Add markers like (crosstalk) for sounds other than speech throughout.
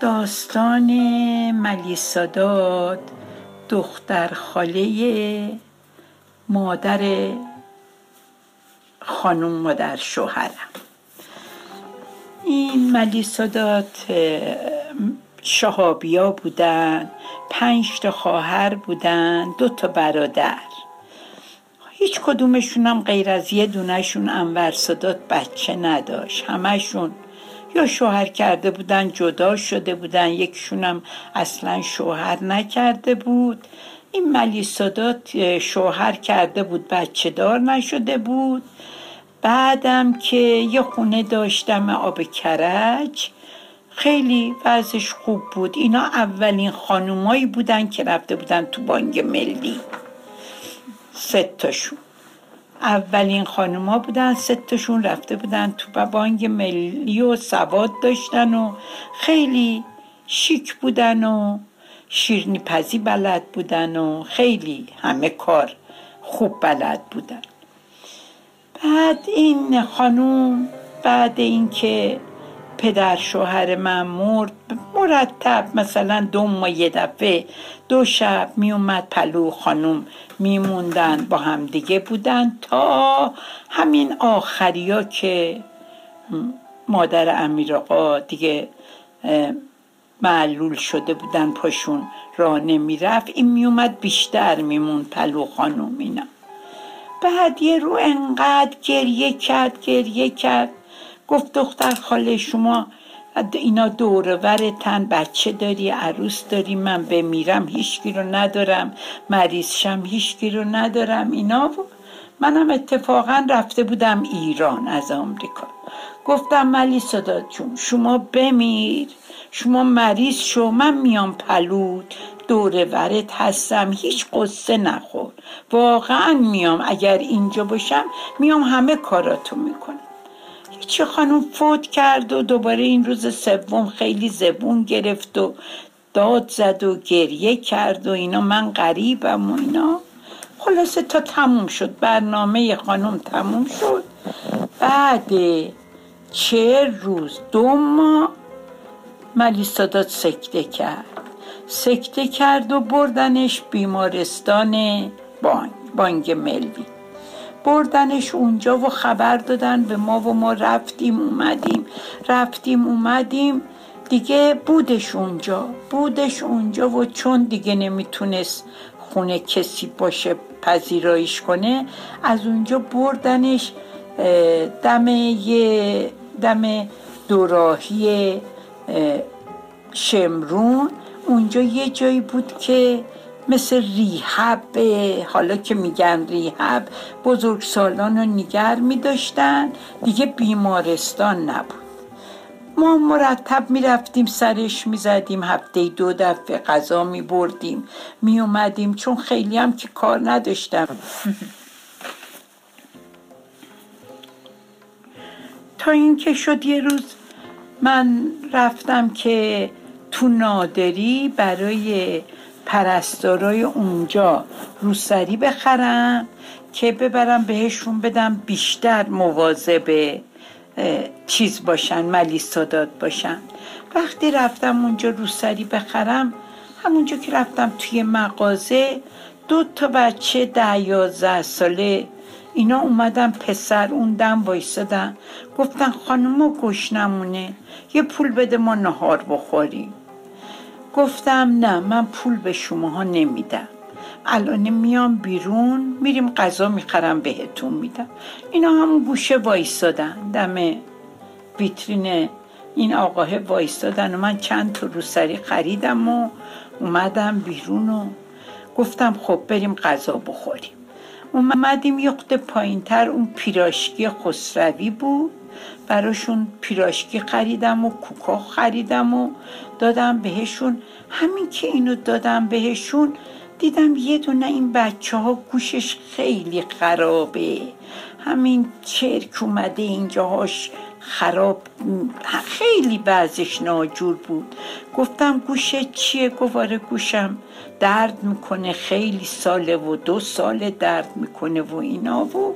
داستان ملیسادات دختر خاله مادر خانم مادر شوهرم. این ملیسادات شهابیا بودن پنج تا خواهر بودن دو تا برادر. هیچ کدومشون هم غیر از یه دونهشون انور بچه نداشت. همشون یا شوهر کرده بودن جدا شده بودن یکشون هم اصلا شوهر نکرده بود. این ملی سادات شوهر کرده بود بچه دار نشده بود. بعدم که یه خونه داشتم آب کرج خیلی وضعش خوب بود. اینا اولین خانومایی بودن که رفته بودن تو بانک ملی. سه تاشون. اولین خانوما بودن سه تاشون رفته بودن تو بانک ملی و سواد داشتن و خیلی شیک بودن و شیرنی پزی بلد بودن و خیلی همه کار خوب بلد بودن. بعد این خانوم بعد اینکه پدر شوهر من مرد مرتب مثلا دو ماه یه دفعه دو شب میومد پلو خانوم میموندن با هم دیگه بودن تا همین آخریا که مادر امیر آقا دیگه معلول شده بودن پاشون راه نمی‌رفت این میومد بیشتر میمون پلو خانوم اینا. بعد یه رو انقدر گریه کرد گریه کرد. گفت دختر خاله شما اینا دور تن بچه داری عروس داری من بمیرم هیچکی رو ندارم مریض شم هیچکی رو ندارم اینا بود منم اتفاقا رفته بودم ایران از آمریکا. گفتم ملی صداد جون شما بمیر شما مریض شو من میام پلود دور ورت هستم هیچ قصه نخور. واقعا میام اگر اینجا باشم میام همه کاراتو می‌کنم. چه خانم فوت کرد و دوباره این روز سوم خیلی زبون گرفت و داد زد و گریه کرد و اینا. من غریبم و اینا. خلاصه تا تموم شد. برنامه خانم تموم شد. بعد چه روز؟ دو ماه ملیسادات سکته کرد. سکته کرد و بردنش بیمارستان بانگ بانگ ملی. بردنش اونجا و خبر دادن به ما و ما رفتیم اومدیم. رفتیم اومدیم. دیگه بودش اونجا. بودش اونجا و چون دیگه نمی‌تونست خونه کسی باشه پذیرایش کنه از اونجا بردنش دم یه دم دوراهی شمرون. اونجا یه جایی بود که مثل ریحب حالا که میگن ریحب بزرگ سالان رو نگر میداشتن. دیگه بیمارستان نبود. ما مرتب می‌رفتیم سرش می‌زدیم هفته دو دفعه غذا میبردیم. میومدیم چون خیلی هم که کار نداشتم. (laughs) تا اینکه شد یه روز من رفتم که تو نادری برای پرستارای اونجا روسری بخرم که ببرم بهشون بدم بیشتر مواظب چیز باشن ملیسادات باشن. وقتی رفتم اونجا روسری بخرم همونجا که رفتم توی مغازه دو تا بچه ده یازده ساله اینا اومدن پسر اون دم وایسادن. گفتن خانم گشنمونه یه پول بده ما نهار بخوریم. گفتم نه من پول به شماها نمیدم. الان میام بیرون میریم غذا می‌خرم بهتون میدم. اینا هم گوشه وایستادن دم ویترین این آقاه وایستادن و من چند تا روسری خریدم و اومدم بیرون و گفتم خب بریم غذا بخوریم. اومدیم یه پایین تر اون پیراشکی خسروی بود. براشون پیراشکی خریدم و کوکا خریدم و دادم بهشون. همین که اینو دادم بهشون دیدم یه دونه این بچه ها گوشش خیلی خرابه. همین چرک اومده اینجاهاش خراب. خیلی بعضش ناجور بود. گفتم گوشه چیه؟ گواره گوشم درد می‌کنه خیلی ساله و دو سال درد می‌کنه و اینا و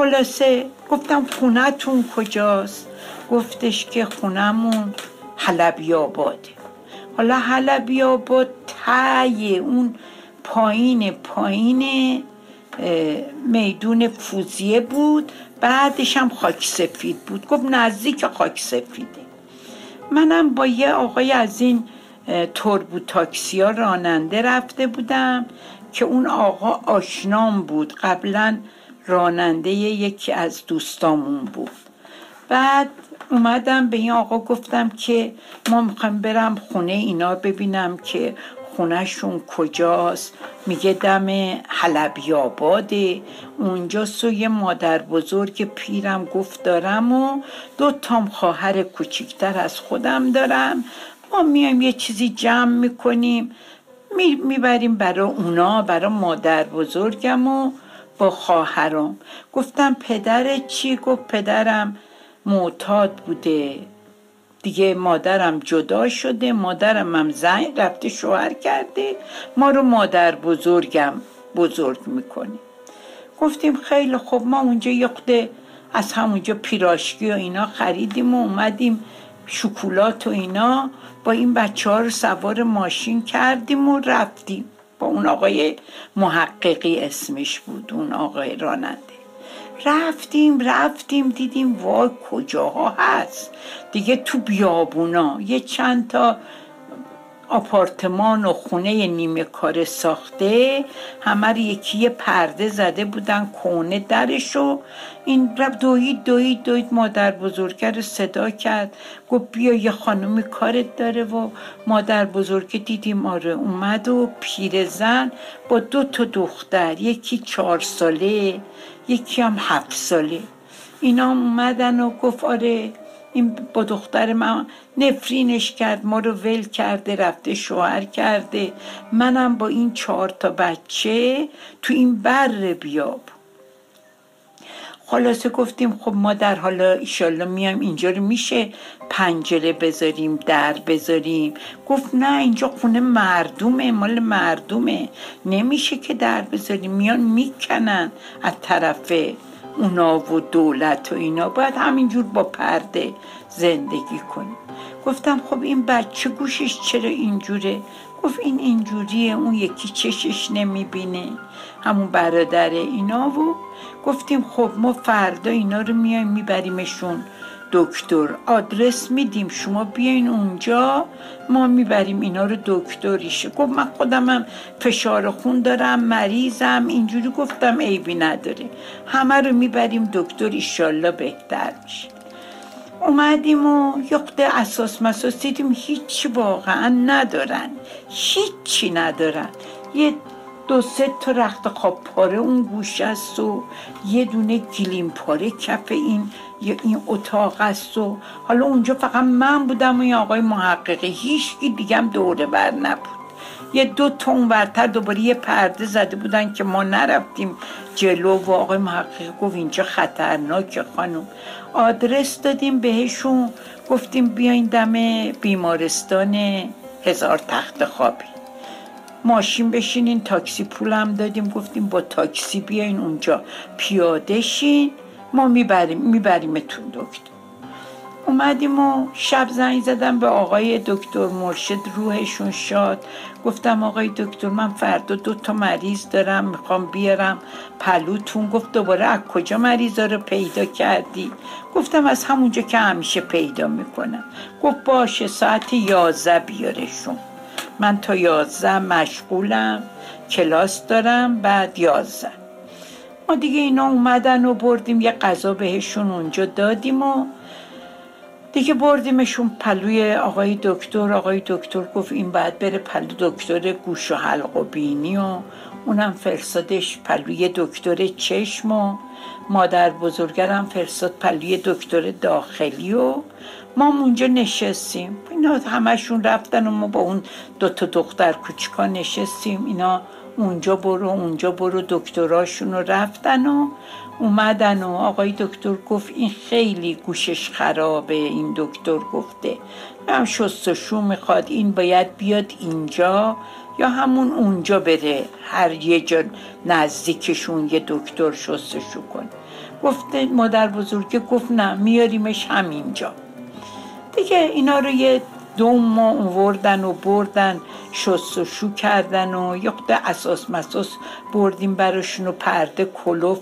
خلاصه گفتم خونتون کجاست؟ گفتش که خونمون حلبی آباده حالا حلبی با تای اون پایین پایین میدون فوزیه بود. بعدش هم خاک سفید بود. گفت نزدیک خاک سفیده. منم با یه آقای از این توربو تاکسی راننده رفته بودم که اون آقا آشنام بود. قبلا راننده یکی از دوستامون بود. بعد اومدم به این آقا گفتم که ما می‌خوایم برم خونه اینا ببینم که خونهشون کجاست. میگه دم حلبی آباده اونجا سوی مادر بزرگ پیرم گفت دارم و دو تام خواهر کوچیکتر از خودم دارم. ما میایم یه چیزی جمع می‌کنیم. می‌بریم برای اونا برای مادر بزرگم و با خواهرم گفتم پدر چی؟ گفت پدرم معتاد بوده. دیگه مادرم جدا شده مادرم هم زنگ رفته شوهر کرده. ما رو مادر بزرگم بزرگ می‌کنه. گفتیم خیلی خوب ما اونجا یه از همونجا پیراشکی و اینا خریدیم و اومدیم شکولات و اینا با این بچه ها رو سوار ماشین کردیم و رفتیم. با اون آقای محققی اسمش بود اون آقای راننده. رفتیم رفتیم دیدیم وای کجاها هست. دیگه تو بیابونا یه چند تا آپارتمان و خونه نیمه کار ساخته همه یکی پرده زده بودن کونه درش و این رب دوید دوید دوید مادر بزرگه صدا کرد. گفت بیا یه خانمی کارت داره و مادر بزرگه دیدیم آره اومد و پیرزن با دو تا دختر یکی چهار ساله یکی هم هفت ساله. اینا اومدن و گفت آره این با دختر من نفرینش کرد ما رو ول کرده رفته شوهر کرده. منم با این چهار تا بچه تو این بر بیاب. خلاصه گفتیم خب ما در حالا ایشالله میایم اینجا رو میشه پنجره بذاریم در بذاریم. گفت نه اینجا خونه مردومه مال مردومه نمیشه که در بذاریم میان می‌کنن از طرف اونا و دولت و اینا. باید همینجور با پرده زندگی کنیم. گفتم خب این بچه گوشش چرا اینجوره؟ گفت این اینجوریه اون یکی چشش نمی‌بینه. همون برادر اینا و گفتیم خب ما فردا اینا رو میایم میبریمشون دکتر آدرس میدیم. شما بیاین اونجا ما می‌بریم اینا رو دکتریشه گفت من خودمم فشار خون دارم مریضم. اینجوری گفتم عیبی نداره. همه رو می‌بریم دکتر ایشالله بهتر میشه. اومدیم و یقده اساس مساس دیدیم هیچی واقعا ندارن. هیچی ندارن. یه دو سه تا رخت خواب پاره اون گوش است و یه دونه گلیم پاره کف این این اتاق است و حالا اونجا فقط من بودم و این آقای محققی. هیچ دیگه هم دوره بر نبود. یه دو تون ورتر دوباره یه پرده زده بودن که ما نرفتیم جلو و آقای محقق گفت اینجا خطرناک خانم. آدرس دادیم بهشون. گفتیم بیاین دم بیمارستان هزار تخت خوابی. ماشین بشینین تاکسی پولم دادیم. گفتیم با تاکسی بیاین اونجا. پیاده شین. ما می‌بریم میبریمتون دکتر. اومدیم و شب زنگ زدم به آقای دکتر مرشد روحشون شاد. گفتم آقای دکتر من فردا دو تا مریض دارم می‌خوام بیارم پلوتون. گفت دوباره از کجا مریضا رو پیدا کردی؟ گفتم از همونجا که همیشه پیدا می‌کنم. گفت باشه ساعت یازده بیارشون. من تا یازده مشغولم کلاس دارم بعد یازده. دیگه اینا اومدن و بردیم یه غذا بهشون اونجا دادیم و دیگه بردیمشون پلوی آقای دکتر. آقای دکتر گفت این بعد بره پلو دکتر گوش و حلق و بینی و اونم فرستادش پلوی دکتر چشم و مادر بزرگرم فرستاد پلوی دکتر داخلی و ما اونجا نشستیم. اینا همشون رفتن و ما با اون دوتا دختر کوچکا نشستیم. اینا اونجا برو اونجا برو دکتراشون رفتن و اومدن و آقای دکتر گفت این خیلی گوشش خرابه این دکتر گفته. هم شستشو می‌خواد این باید بیاد اینجا یا همون اونجا بره هر یه جا نزدیکشون یه دکتر شستشو کنه گفته مادر بزرگه گفت نه میاریمش همینجا. دیگه اینا رو یه دوم ما وردن و بردن شست و شو کردن و یه خود اساس مساس بردیم براشون و پرده کلوف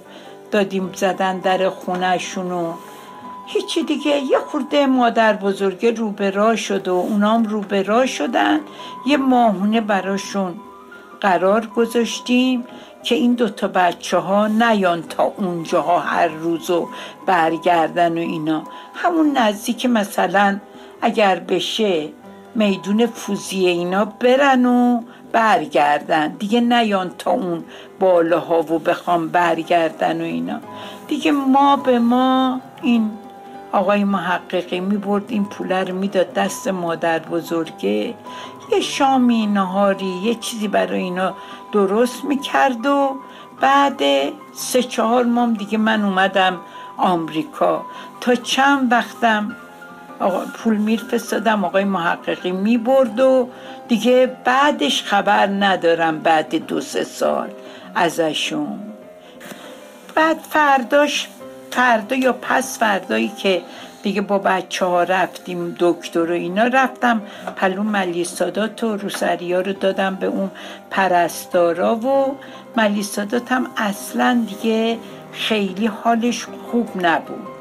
دادیم زدن در خونهشون و هیچی دیگه. یه خورده مادر بزرگه رو به شد و اونام رو به راه شدن. یه ماهونه براشون قرار گذاشتیم که این دوتا بچه ها نیان تا اونجاها هر روز و برگردن و اینا. همون نزدیک مثلا اگر بشه میدون فوزیه اینا برن و برگردن. دیگه نیان تا اون بالاها و بخوام برگردن و اینا. دیگه ما به ما این آقای محققی می برد این پوله رو می‌داد دست مادر بزرگه. یه شامی نهاری یه چیزی برای اینا درست می‌کرد و بعد سه چهار مام دیگه من اومدم آمریکا. تا چند وقتم آقا پول میرفستادم آقای محققی می‌برد و دیگه بعدش خبر ندارم بعد دو سه سال ازشون. بعد فرداش فردا یا پس فردایی که دیگه با بچه ها رفتیم دکتر و اینا رفتم پلو ملیسادات و روسریا رو دادم به اون پرستارا و ملیسادات هم اصلا دیگه خیلی حالش خوب نبود.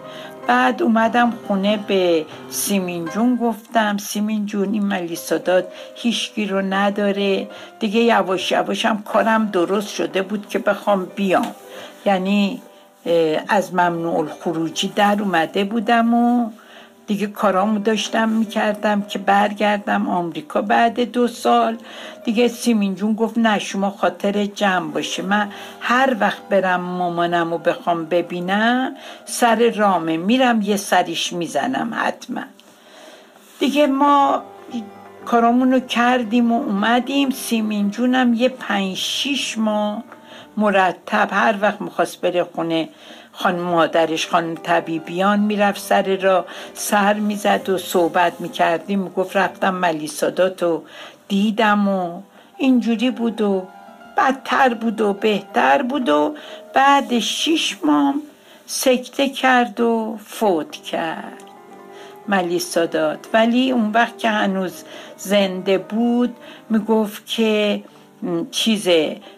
بعد اومدم خونه به سیمین جون گفتم سیمین جون این ملیسادات هیچکی رو نداره. دیگه یواش یواشم کارم درست شده بود که بخوام بیام. یعنی از ممنوع الخروجی در اومده بودم و دیگه کارامو داشتم می‌کردم که برگردم آمریکا بعد دو سال. دیگه سیمین جون گفت نه شما خاطر جمع باشه. من هر وقت برم مامانم و بخوام ببینم سر رامه میرم یه سریش می‌زنم حتما. دیگه ما کارامونو کردیم و اومدیم. سیمین جونم یه پنج شیش ماه مرتب هر وقت می‌خواست بره خونه خانم مادرش خانم طبیبیان می‌رفت سر را سر می‌زد و صحبت می‌کردیم. می‌گفت رفتم ملیسادات و دیدم و اینجوری بود و بدتر بود و بهتر بود و بعد شیش ماه سکته کرد و فوت کرد. ملیسادات. ولی اون وقت که هنوز زنده بود می‌گفت که چیز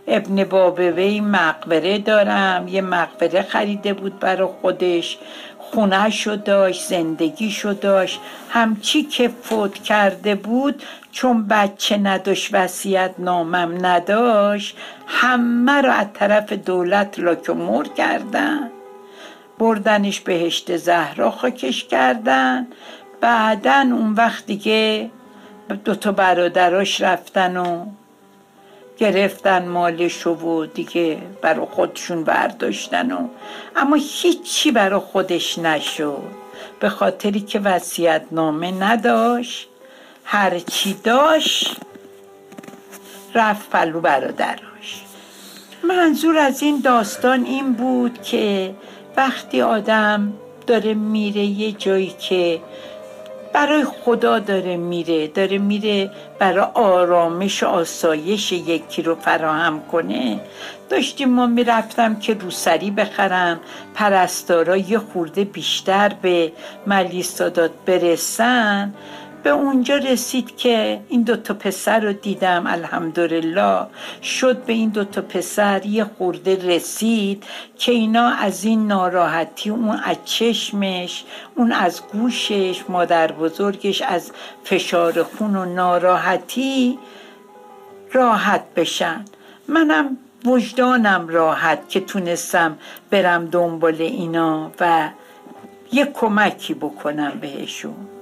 ابن بابوی مقبره دارم. یه مقبره خریده بود برای خودش. خونهشو داشت زندگیشو داشت. همچی که فوت کرده بود چون بچه نداشت وسیعت نامم نداشت همه رو از طرف دولت لاکمور کردن. بردنش بهشت زهرا خاکش کردن. بعدا اون وقت دیگه دوتا برادراش رفتن و گرفتن مالشو و دیگه برا خودشون برداشتن و اما هیچی برا خودش نشد. به خاطری که وسیعت نامه نداشت هرچی داشت رفت پلو برادراش منظور از این داستان این بود که وقتی آدم داره میره یه جایی که برای خدا داره میره داره میره برای آرامش و آسایش یکی رو فراهم کنه. داشتیم ما می‌رفتم که روسری بخرم پرستارا یه خورده بیشتر به ملیسادات برسن. به اونجا رسید که این دوتا پسر رو دیدم الحمدلله. شد به این دوتا پسر یه خورده رسید که اینا از این ناراحتی اون از چشمش اون از گوشش مادر بزرگش از فشار خون و ناراحتی راحت بشن. منم وجدانم راحت که تونستم برم دنبال اینا و یه کمکی بکنم بهشون.